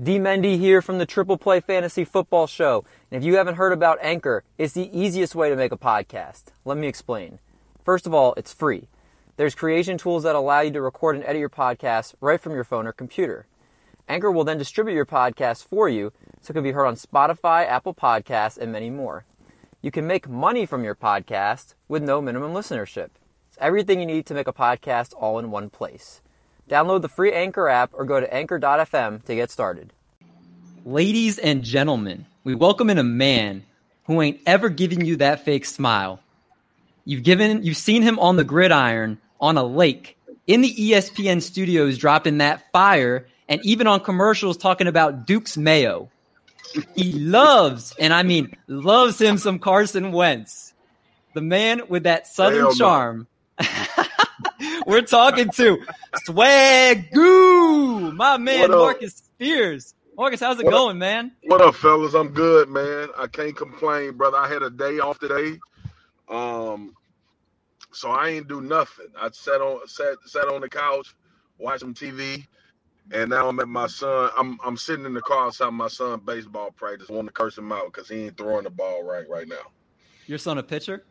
D. Mendy here from the Triple Play Fantasy Football Show. And if you haven't heard about Anchor, it's the easiest way to make a podcast. Let me explain. First of all, it's free. There's creation tools that allow you to record and edit your podcast right from your phone or computer. Anchor will then distribute your podcast for you so it can be heard on Spotify, Apple Podcasts, and many more. You can make money from your podcast with no minimum listenership. It's everything you need to make a podcast all in one place. Download the free Anchor app or go to anchor.fm to get started. Ladies and gentlemen, we welcome in a man who ain't ever giving you that fake smile. You've given you've seen him on the gridiron, on a lake, in the ESPN studios dropping that fire, and even on commercials talking about Duke's Mayo. He loves, and I mean loves him some Carson Wentz. The man with that southern Hell no. charm. We're talking to Swagu, my man? Marcus Spears. Marcus, how's it What up? going, man? What up, fellas? I'm good, man. I can't complain, brother. I had a day off today. Um, so I ain't do nothing. I sat on sat sat on the couch, watched some TV, and now I'm at my son. I'm I'm sitting in the car outside my son baseball practice. wanting to curse him out because he ain't throwing the ball right right now. Your son a pitcher?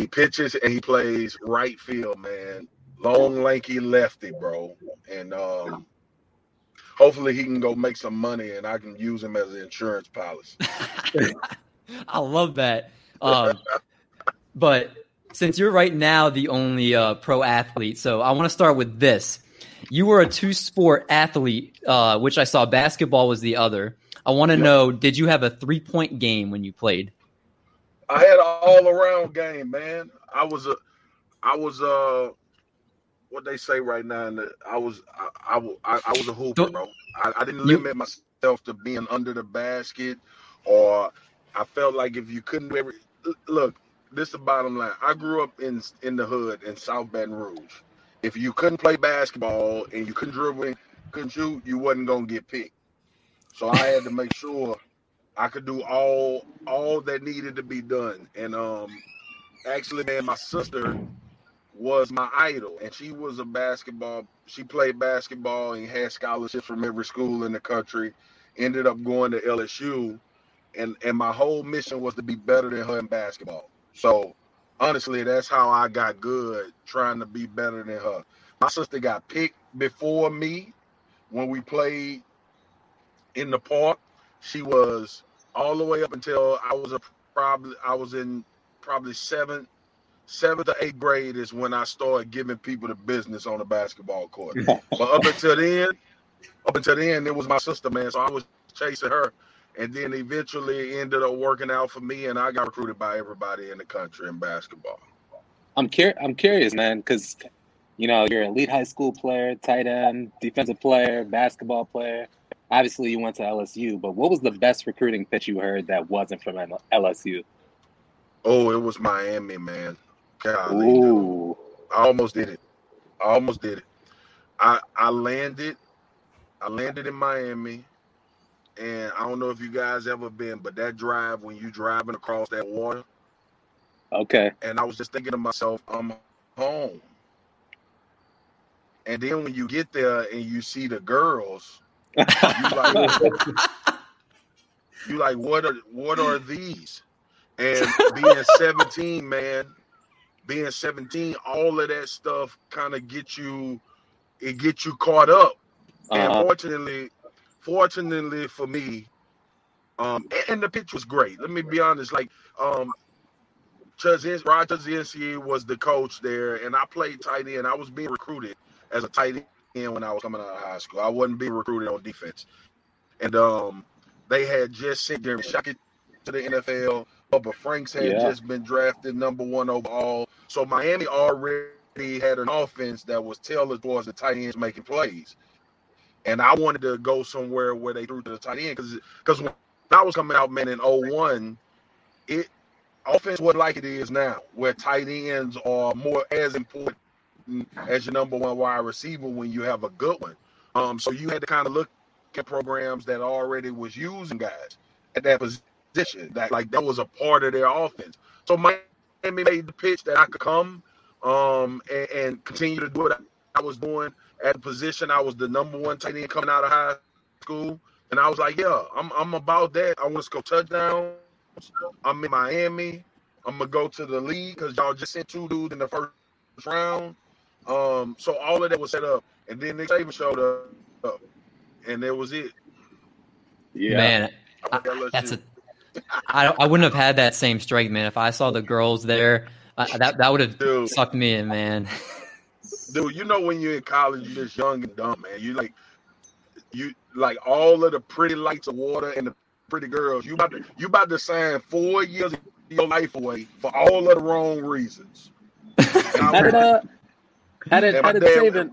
He pitches and he plays right field, man. Long, lanky lefty, bro. And um, hopefully he can go make some money and I can use him as an insurance policy. I love that. Um, but since you're right now the only uh, pro athlete, so I want to start with this. You were a two sport athlete, uh, which I saw basketball was the other. I want to Yeah. know did you have a three point game when you played? I had an all around game, man. I was a, I was a, what they say right now. In the, I was I, I, I, was a hooper, Don't- bro. I, I didn't You- limit myself to being under the basket, or I felt like if you couldn't do every look. This is the bottom line. I grew up in in the hood in South Baton Rouge. If you couldn't play basketball and you couldn't dribble, and couldn't shoot, you wasn't gonna get picked. So I had to make sure I could do all all that needed to be done. And um actually man, my sister was my idol and she was a basketball she played basketball and had scholarships from every school in the country. Ended up going to LSU and and my whole mission was to be better than her in basketball. So honestly, that's how I got good trying to be better than her. My sister got picked before me when we played in the park. She was all the way up until I was a probably I was in probably seventh seventh or eighth grade is when I started giving people the business on the basketball court. but up until then, up until then, it was my sister, man. So I was chasing her. And then eventually it ended up working out for me and I got recruited by everybody in the country in basketball. I'm cur- I'm curious, man, because you know you're an elite high school player, tight end, defensive player, basketball player. Obviously, you went to LSU, but what was the best recruiting pitch you heard that wasn't from LSU? Oh, it was Miami, man. Golly. Ooh, I almost did it. I almost did it. I I landed. I landed in Miami, and I don't know if you guys ever been, but that drive when you driving across that water, okay. and I was just thinking to myself, I'm home. And then when you get there and you see the girls, you like, you like, what are what are these? And being 17, man, being 17, all of that stuff kind of get you, it gets you caught up. And Uh-huh. fortunately, fortunately for me, um, and, and the pitch was great. Let me be honest, like um, Chuz- Roger Ziency was the coach there, and I played tight end. I was being recruited as a tight end when I was coming out of high school. I wasn't being recruited on defense, and um, they had just sent Jeremy Shockey to the NFL. Bubba Franks had Yeah. just been drafted number one overall. So Miami already had an offense that was tailored towards the tight ends making plays. And I wanted to go somewhere where they threw to the tight end because because when I was coming out, man, in 01, it offense wasn't like it is now, where tight ends are more as important as your number one wide receiver when you have a good one. Um, so you had to kind of look at programs that already was using guys at that position. That like that was a part of their offense. So Miami made the pitch that I could come um, and, and continue to do what I was doing at the position. I was the number one tight end coming out of high school. And I was like, yeah, I'm I'm about that. I want to score touchdowns. I'm in Miami. I'm gonna go to the league because y'all just sent two dudes in the first round. Um, so all of that was set up, and then Nick Saban showed up, and that was it. Yeah, Man, I, that's a. I, I wouldn't have had that same strength, man. If I saw the girls there, uh, that that would have Dude. sucked me in, man. dude. You know when you're in college, you're just young and dumb, man. You like you like all of the pretty lights of water and the pretty girls. You about to you about to sign four years of your life away for all of the wrong reasons. And I How did uh, how did And how my did dad- Saban?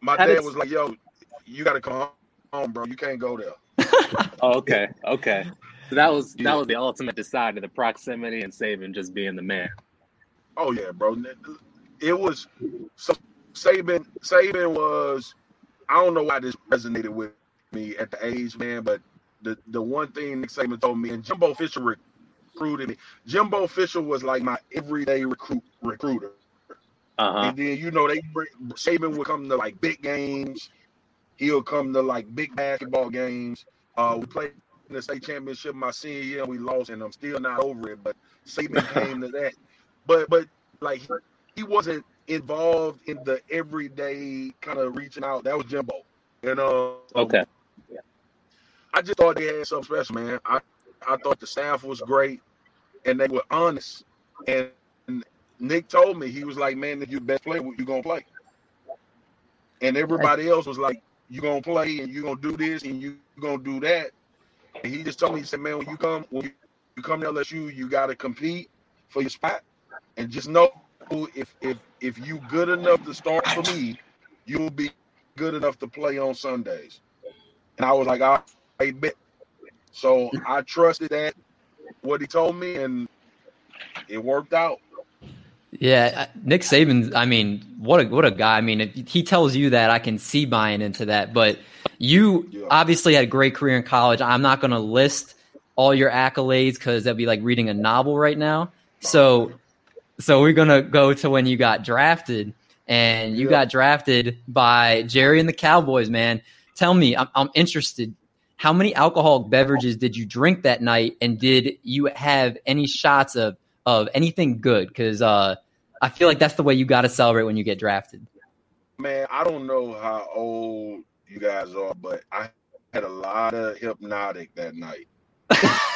my how dad did- was like, "Yo, you got to come home, bro. You can't go there." Oh, okay, okay. So that was Yeah. that was the ultimate decide decider, the proximity and saving just being the man. Oh yeah, bro. It was so Saban. Saban was. I don't know why this resonated with me at the age, man. But the the one thing Nick Saban told me, and Jimbo Fisher recruited me. Jimbo Fisher was like my everyday recruit recruiter. Uh huh. And then you know they bring, Saban would come to like big games. He'll come to like big basketball games. Uh, we played in the state championship my senior year and we lost, and I'm still not over it. But Saban came to that. But but like he, wasn't involved in the everyday kind of reaching out. That was Jimbo. And uh, Okay. Yeah. I just thought they had something special, man. I, I thought the staff was great and they were honest. And Nick told me, he was like, man, if you best play, what you going to play. And everybody else was like, you going to play and you going to do this and you going to do that. And he just told me, he said, man, when you come, when you, you come to LSU, you got to compete for your spot. And just know if, if, if you good enough to start for me, you'll be good enough to play on Sundays. And I was like, I, I bet. So I trusted that what he told me, and it worked out. Yeah, Nick Saban. I mean, what a what a guy. I mean, if he tells you that, I can see buying into that. But you Yeah. obviously had a great career in college. I'm not going to list all your accolades because that'd be like reading a novel right now. So, so we're gonna go to when you got drafted, and you Yeah. got drafted by Jerry and the Cowboys. Man, tell me, I'm, I'm interested. How many alcoholic beverages did you drink that night, and did you have any shots of of anything good? Because uh, I feel like that's the way you got to celebrate when you get drafted. Man, I don't know how old you guys are, but I had a lot of Hypnotiq that night.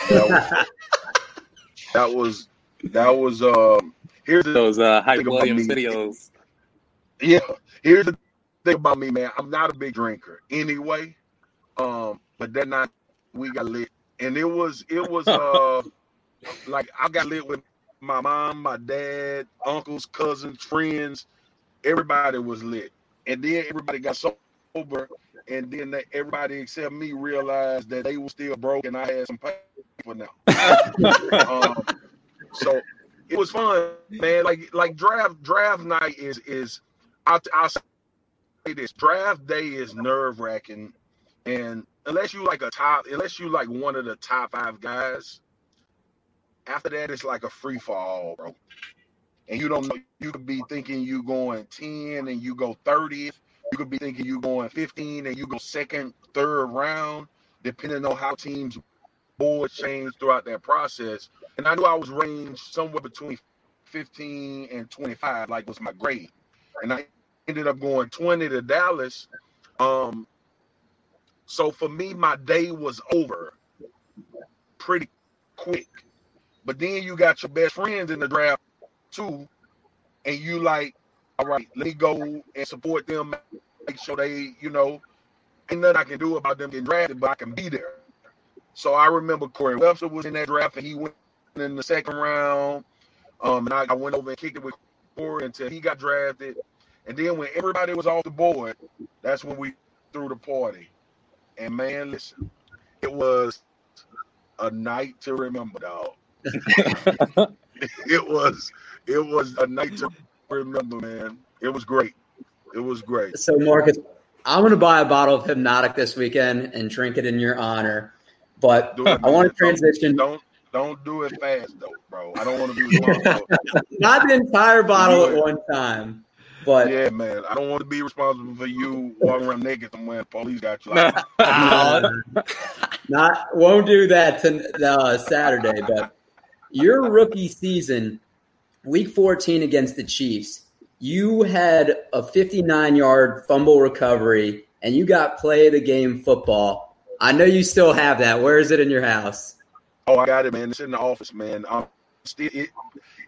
That was that was that was um here's Those uh, Hype Williams videos. yeah, here's the thing about me, man. I'm not a big drinker anyway. Um, but that night we got lit. And it was it was uh like I got lit with my mom, my dad, uncles, cousins, friends. Everybody was lit. And then everybody got sober. And then they, everybody except me realized that they were still broke and I had some paper now. um, so it was fun, man. Like like draft draft night is is I'll, I'll say this draft day is nerve wracking, and unless you like a top, unless you like one of the top five guys, after that it's like a free fall, bro. And you don't know. You could be thinking you going ten and you go thirtieth. You could be thinking you going fifteen and you go second, third round, depending on how teams boards change throughout that process. And I knew I was ranged somewhere between 15 and 25, like was my grade. And I ended up going 20 to Dallas. Um, so for me, my day was over pretty quick. But then you got your best friends in the draft too, and you like, all right, let me go and support them, make sure they, you know, ain't nothing I can do about them getting drafted, but I can be there. So I remember Corey Webster was in that draft and he went in the second round. Um, and I, I went over and kicked it with Corey until he got drafted. And then when everybody was off the board, that's when we threw the party. And man, listen, it was a night to remember, dog. it was it was a night to remember, man. It was great. It was great. So, Marcus, I'm going to buy a bottle of Hypnotiq this weekend and drink it in your honor. But it, I want to transition. Don't don't do it fast though, bro. I don't want to do it. Not the entire bottle at one time. But yeah, man, I don't want to be responsible for you walking around naked somewhere. Police got you. Like, not won't do that to uh, Saturday. But your rookie season, week 14 against the Chiefs, you had a 59 yard fumble recovery and you got play of the game football. I know you still have that. Where is it in your house? Oh, I got it, man. It's in the office, man. Um, still, it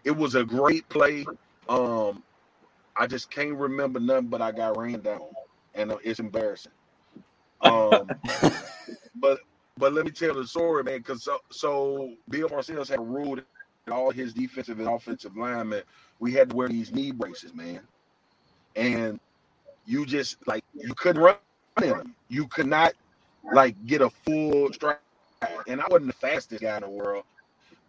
it was a great play. Um, I just can't remember nothing, but I got ran down, and uh, it's embarrassing. Um, but but let me tell the story, man. Because so, so Bill Parcells had ruled all his defensive and offensive linemen, we had to wear these knee braces, man. And you just like you couldn't run them. You could not like get a full stride. And I wasn't the fastest guy in the world,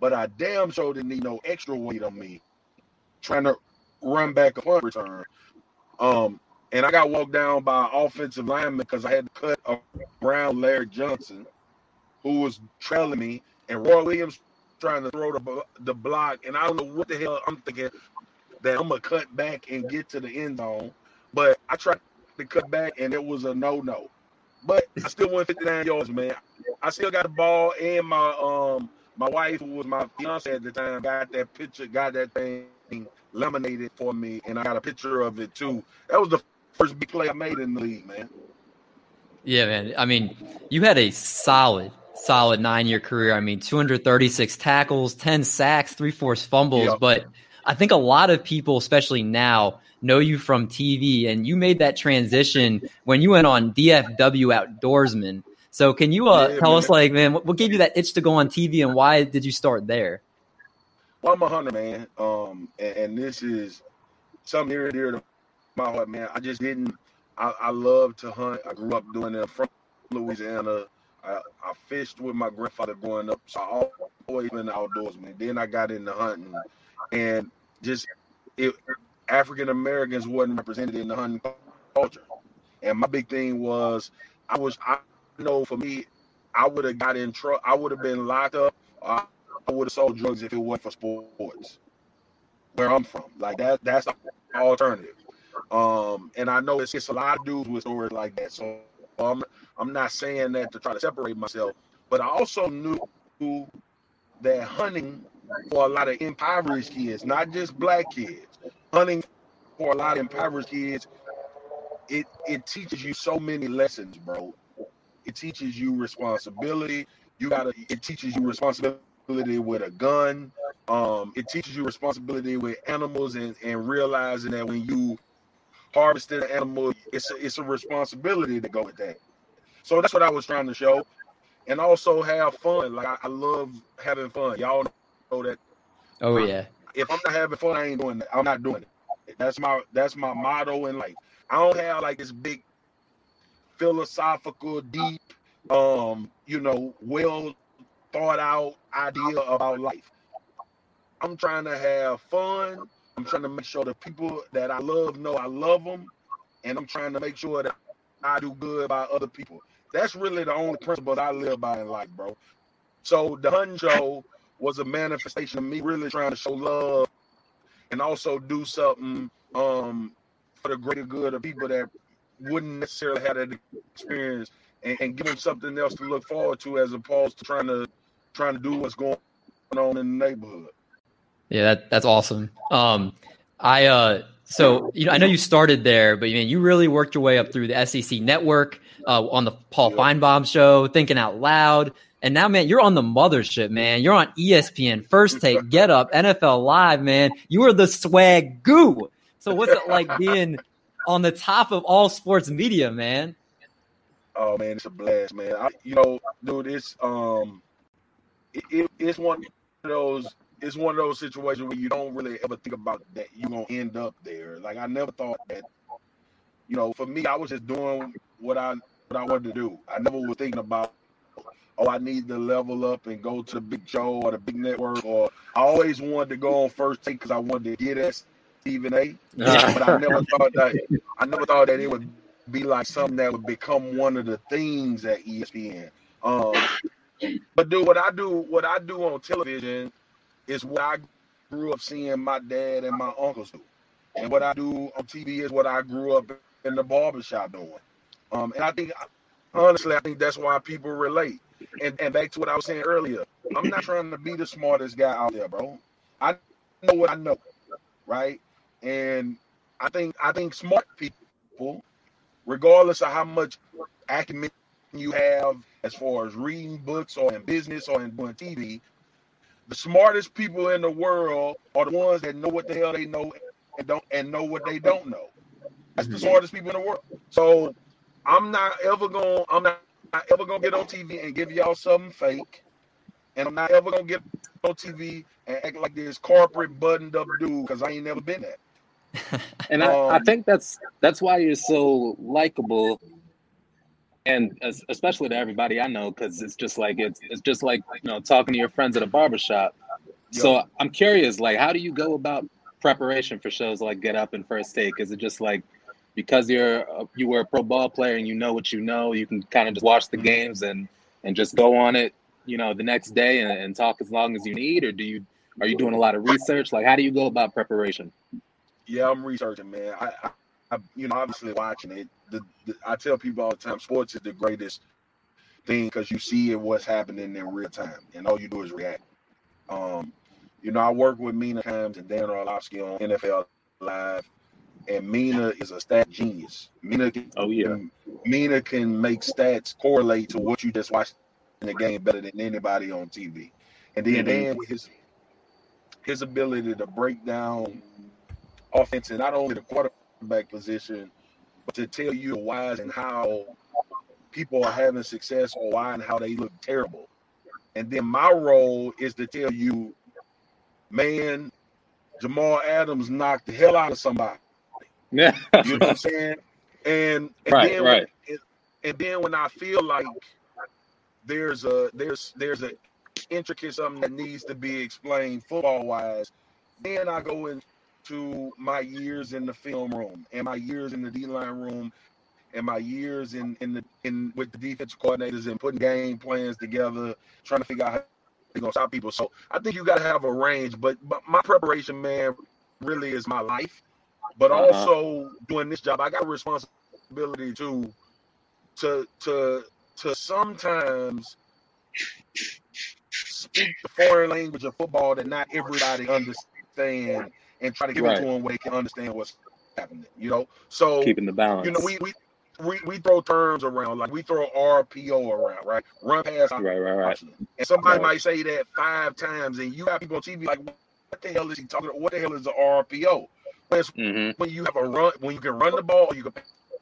but I damn sure didn't need no extra weight on me trying to run back a punt return. Um, and I got walked down by offensive lineman because I had to cut around Larry Johnson, who was trailing me, and Roy Williams trying to throw the the block, and I don't know what the hell I'm thinking that I'm gonna cut back and get to the end zone, but I tried to cut back and it was a no no. But I still went 59 yards, man. I still got the ball, and my um my wife, who was my fiance at the time, got that picture, got that thing laminated for me, and I got a picture of it too. That was the first big play I made in the league, man. Yeah, man. I mean, you had a solid solid nine year career. I mean, 236 tackles, 10 sacks, three forced fumbles. Yep. But I think a lot of people, especially now, know you from TV, and you made that transition when you went on DFW Outdoorsman. So, can you uh, yeah, tell man. us, like, man, what, what gave you that itch to go on TV, and why did you start there? Well, I'm a hunter, man, um, and, and, this is something near and dear to my heart, man. I just didn't. I, I love to hunt. I grew up doing it from Louisiana. I, I fished with my grandfather growing up, so I always been outdoors, man. Then I got into hunting, and just it African Americans wasn't represented in the hunting culture. And my big thing was I was I know for me, I would have got in trouble. I would have been locked up. I would have sold drugs if it wasn't for sports. Where I'm from, like that, that's the alternative. Um, and I know it's, it's a lot of dudes with stories like that. So I'm I'm not saying that to try to separate myself, but I also knew that hunting for a lot of impoverished kids, not just black kids, hunting for a lot of impoverished kids, it it teaches you so many lessons, bro. It teaches you responsibility. You gotta. It teaches you responsibility with a gun. Um, it teaches you responsibility with animals and and realizing that when you harvest an animal, it's a, it's a responsibility to go with that. So that's what I was trying to show, and also have fun. Like I, I love having fun. Y'all know that. Oh yeah. If I'm not having fun, I ain't doing it. I'm not doing it. That's my that's my motto in life. I don't have like this big philosophical, deep, um, you know, well thought out idea about life. I'm trying to have fun. I'm trying to make sure the people that I love know I love them, and I'm trying to make sure that I do good by other people. That's really the only principle I live by in life, bro. So the Hun Show was a manifestation of me really trying to show love and also do something um, for the greater good of people that wouldn't necessarily have that experience and, and give them something else to look forward to as opposed to trying to trying to do what's going on in the neighborhood. Yeah, that, that's awesome. Um, I uh, so you know, I know you started there, but man, you really worked your way up through the SEC network uh, on the Paul Finebaum show, thinking out loud, and now, man, you're on the mothership, man. You're on ESPN, First Take, Get Up, NFL Live, man. You are the Swagu. So, what's it like being on the top of all sports media, man? Oh man, it's a blast, man. I, you know, dude, it's um, it, it, it's one of those it's one of those situations where you don't really ever think about that you're gonna end up there. Like I never thought that, you know, for me, I was just doing what I what I wanted to do. I never was thinking about, oh, I need to level up and go to the big show or the big network. Or I always wanted to go on first take because I wanted to get at Stephen A. but I never thought that I never thought that it would be like something that would become one of the things at ESPN. Um, but do what I do, what I do on television is what I grew up seeing my dad and my uncles do. and what I do on TV is what I grew up in the barbershop doing. Um, and I think, honestly, I think that's why people relate. And, and back to what I was saying earlier, I'm not trying to be the smartest guy out there, bro. I know what I know, right? And I think I think smart people, regardless of how much acumen you have as far as reading books or in business or in doing TV, the smartest people in the world are the ones that know what the hell they know and don't and know what they don't know. That's the mm-hmm. smartest people in the world. So I'm not ever gonna I'm not, not ever gonna get on TV and give y'all something fake. And I'm not ever gonna get on TV and act like this corporate buttoned up dude because I ain't never been that. and I, um, I think that's that's why you're so likable and especially to everybody I know, because it's just like it's it's just like you know talking to your friends at a barbershop. So I'm curious, like, how do you go about preparation for shows like Get Up and First Take? Is it just like because you're a, you were a pro ball player and you know what you know, you can kind of just watch the games and and just go on it, you know, the next day and, and talk as long as you need, or do you are you doing a lot of research? Like, how do you go about preparation? Yeah, I'm researching, man. I, I you know, obviously watching it. The, the, I tell people all the time, sports is the greatest thing because you see it what's happening in real time, and all you do is react. Um, you know, I work with Mina Kimes and Dan Orlovsky on NFL Live, and Mina is a stat genius. Mina, can, oh yeah, Mina can make stats correlate to what you just watched in the game better than anybody on TV. And then mm-hmm. Dan with his his ability to break down offense and not only the quarterback back position, but to tell you the whys and how people are having success or why and how they look terrible. And then my role is to tell you, man, Jamal Adams knocked the hell out of somebody. Yeah. you know what I'm saying? And, and right, then right. When, and then when I feel like there's a there's there's a intricate something that needs to be explained football wise, then I go in to my years in the film room and my years in the D line room and my years in in the in with the defensive coordinators and putting game plans together, trying to figure out how they're gonna stop people. So I think you gotta have a range, but but my preparation, man, really is my life. But uh-huh. also doing this job, I got a responsibility to to to to sometimes speak the foreign language of football that not everybody understands and try to give right. it to them where they can understand what's happening. You know, so keeping the balance. You know, we we. We, we throw terms around like we throw RPO around, right? Run pass, right, right, right. And somebody right. might say that five times, and you have people on TV like, "What the hell is he talking? about? What the hell is the RPO?" When, mm-hmm. when you have a run, when you can run the ball, you can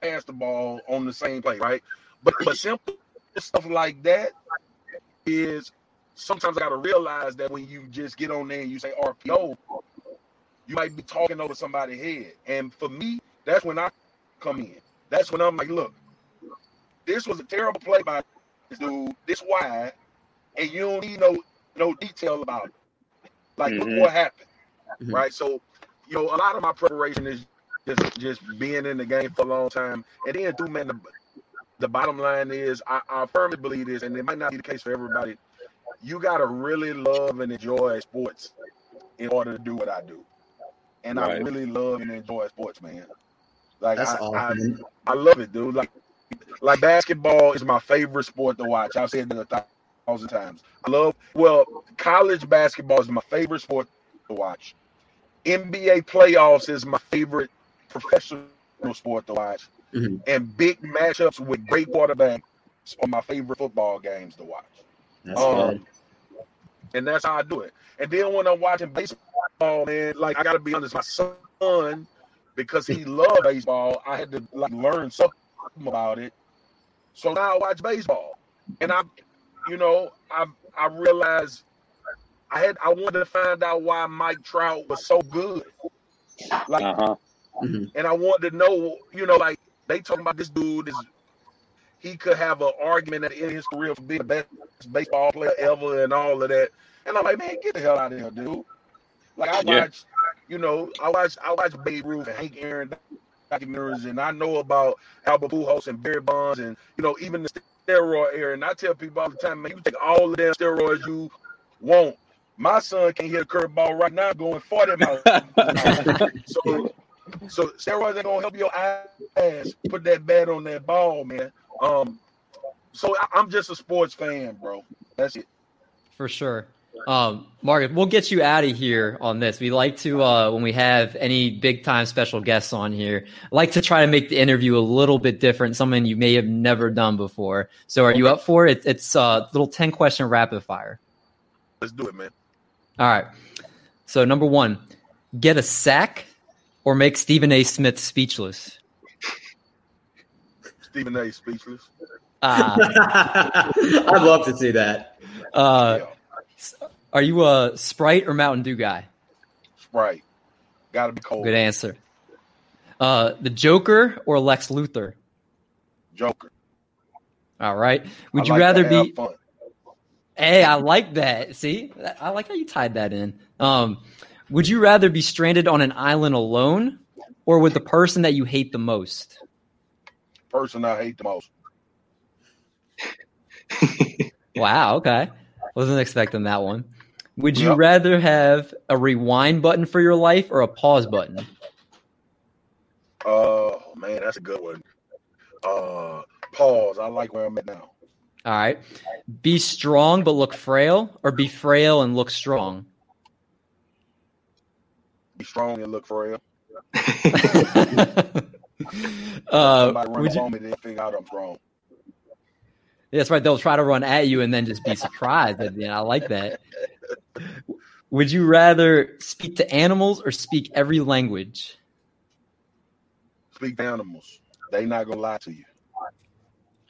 pass the ball on the same play, right? But but simple stuff like that is sometimes I got to realize that when you just get on there and you say RPO, you might be talking over somebody's head. And for me, that's when I come in. That's when I'm like, look, this was a terrible play by this dude, this wide, and you don't need no no detail about it. Like mm-hmm. look what happened. Mm-hmm. Right. So, you know, a lot of my preparation is just just being in the game for a long time. And then through man, the, the bottom line is I, I firmly believe this, and it might not be the case for everybody. You gotta really love and enjoy sports in order to do what I do and right. I really love and enjoy sports, man. Like That's I, awesome. I, I love it, dude. Like like basketball is my favorite sport to watch. I've said it a thousand times. I love well, college basketball is my favorite sport to watch. NBA playoffs is my favorite professional sport to watch. Mm-hmm. And big matchups with great quarterbacks are my favorite football games to watch. That's um, and that's how I do it. And then when I'm watching baseball, oh man, like I gotta be honest, my son, because he loved baseball, I had to like learn something about it. So now I watch baseball. And I you know, I I realized I had I wanted to find out why Mike Trout was so good. Like uh-huh. Mm-hmm. and I wanted to know, you know, like they talking about this dude is he could have an argument at the end of his career for being the best baseball player ever and all of that. And I'm like, man, get the hell out of here, dude. Like I yeah. watch, you know, I watch I watch Babe Ruth and Hank Aaron documentaries, and I know about Albert Pujols and Barry Bonds, and you know even the steroid era. And I tell people all the time, man, you take all of damn steroids you want. My son can hit a curveball right now going 40 miles. so, So steroids ain't gonna help your ass put that bat on that ball, man. Um, so I, I'm just a sports fan, bro. That's it. For sure. Um, Marcus, we'll get you out of here on this. We like to, uh, when we have any big time special guests on here, like to try to make the interview a little bit different, something you may have never done before. So, are you up for it? It's a little 10 question rapid fire. Let's do it, man. All right. So, number one, get a sack or make Stephen A. Smith speechless. Stephen A. speechless. Uh, I'd love to see that. uh, yeah. Are you a Sprite or Mountain Dew guy? Sprite. Gotta be cold. Good answer. Uh, the Joker or Lex Luthor? Joker. All right. Would I you like to rather be? fun. Hey, I like that. See, I like how you tied that in. Um, would you rather be stranded on an island alone, or with the person that you hate the most? person I hate the most? Wow. Okay. Wasn't expecting that one. Would you Yep. rather have a rewind button for your life or a pause button? Oh man, that's a good one. Uh, pause. I like where I'm at now. All right. Be strong but look frail, or be frail and look strong. Be strong and look frail. uh, Somebody run would you, on me, they figure out I'm strong. That's right. They'll try to run at you and then just be surprised. at the end. I like that. Would you rather speak to animals or speak every language? Speak to animals. They not gonna lie to you.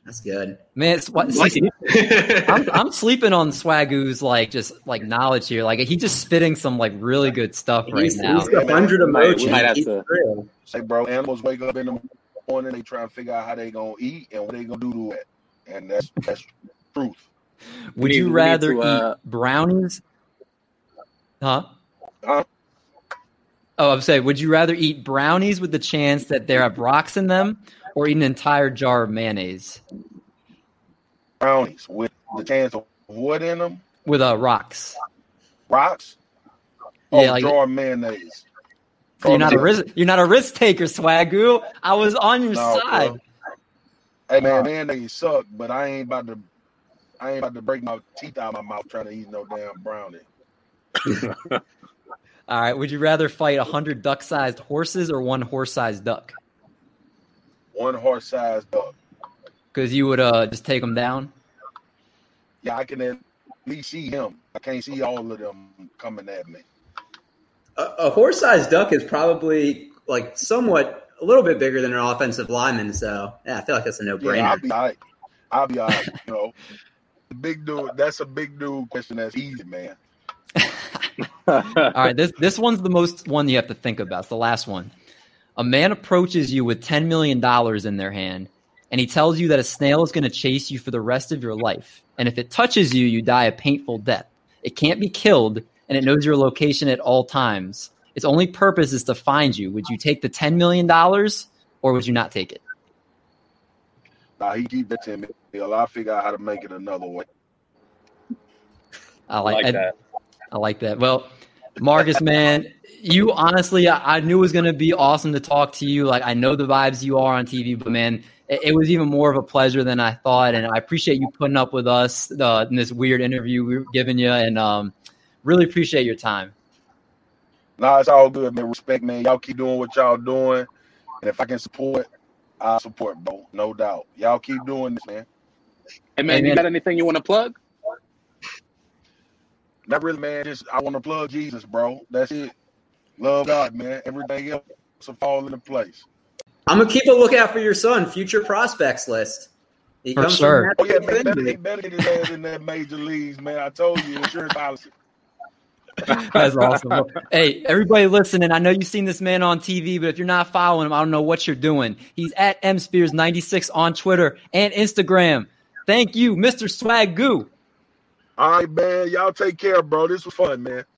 That's good. Man, it's, what, see, I'm, I'm sleeping on Swagu's like just like knowledge here. Like he just spitting some like really good stuff right he's, now. he's the hundred We might- we emoji. might have to- Say, bro, animals wake up in the morning, they try to figure out how they gonna eat and what they gonna do to it, and that's that's truth. Would need- you need rather to, uh, eat brownies? Huh? Huh? Oh, I'm saying, would you rather eat brownies with the chance that there are rocks in them, or eat an entire jar of mayonnaise Brownies with the chance of what in them? with uh, rocks? Rocks. Yeah, Oh, like- jar of mayonnaise. So you're not a risk. You're not a risk taker, Swagu. I was on your No, side. bro. Hey man, man, they suck, but I ain't about to. I ain't about to break my teeth out of my mouth trying to eat no damn brownie. All right. Would you rather fight a hundred duck-sized horses or one horse-sized duck? One horse sized duck. Because you would uh just take them down. Yeah, I can at least see him. I can't see all of them coming at me. A, a horse-sized duck is probably like somewhat a little bit bigger than an offensive lineman. So yeah, I feel like that's a Yeah, I'll no-brainer. be all right. I'll be all right. You know, big dude. That's a big dude question. That's easy, man. All right, this this one's the most one you have to think about. It's the last one. A man approaches you with ten million dollars in their hand, and he tells you that a snail is going to chase you for the rest of your life. And if it touches you, you die a painful death. It can't be killed, and it knows your location at all times. Its only purpose is to find you. Would you take the ten million dollars, or would you not take it? Now he keep that to me. I'll figure out how to make it another way. I I like I- that. I like that. Well, Marcus, man, you honestly, I, I knew it was going to be awesome to talk to you. Like, I know the vibes you are on TV, but man, it, it was even more of a pleasure than I thought. And I appreciate you putting up with us uh, in this weird interview we were giving you, and um, really appreciate your time. Nah, it's all good, man. Respect, man. Y'all keep doing what y'all doing, and if I can support, I'll support, bro. No doubt. Y'all keep doing this, man. Hey man, Hey, you got anything you want to plug? Not really, man. Just I want to plug Jesus, bro. That's it. Love God, man. Everything else will fall into place. I'm gonna keep a lookout for your son, future prospects list. He For comes from sure. Oh yeah, man. Better, Tennessee. better get his ass in that major leagues, man. I told you, insurance policy. That's awesome. Hey, everybody listening, I know you've seen this man on TV, but if you're not following him, I don't know what you're doing. He's at mspears96 on Twitter and Instagram. Thank you, Mr. Swagu. All right, man. Y'all take care, bro. This was fun, man.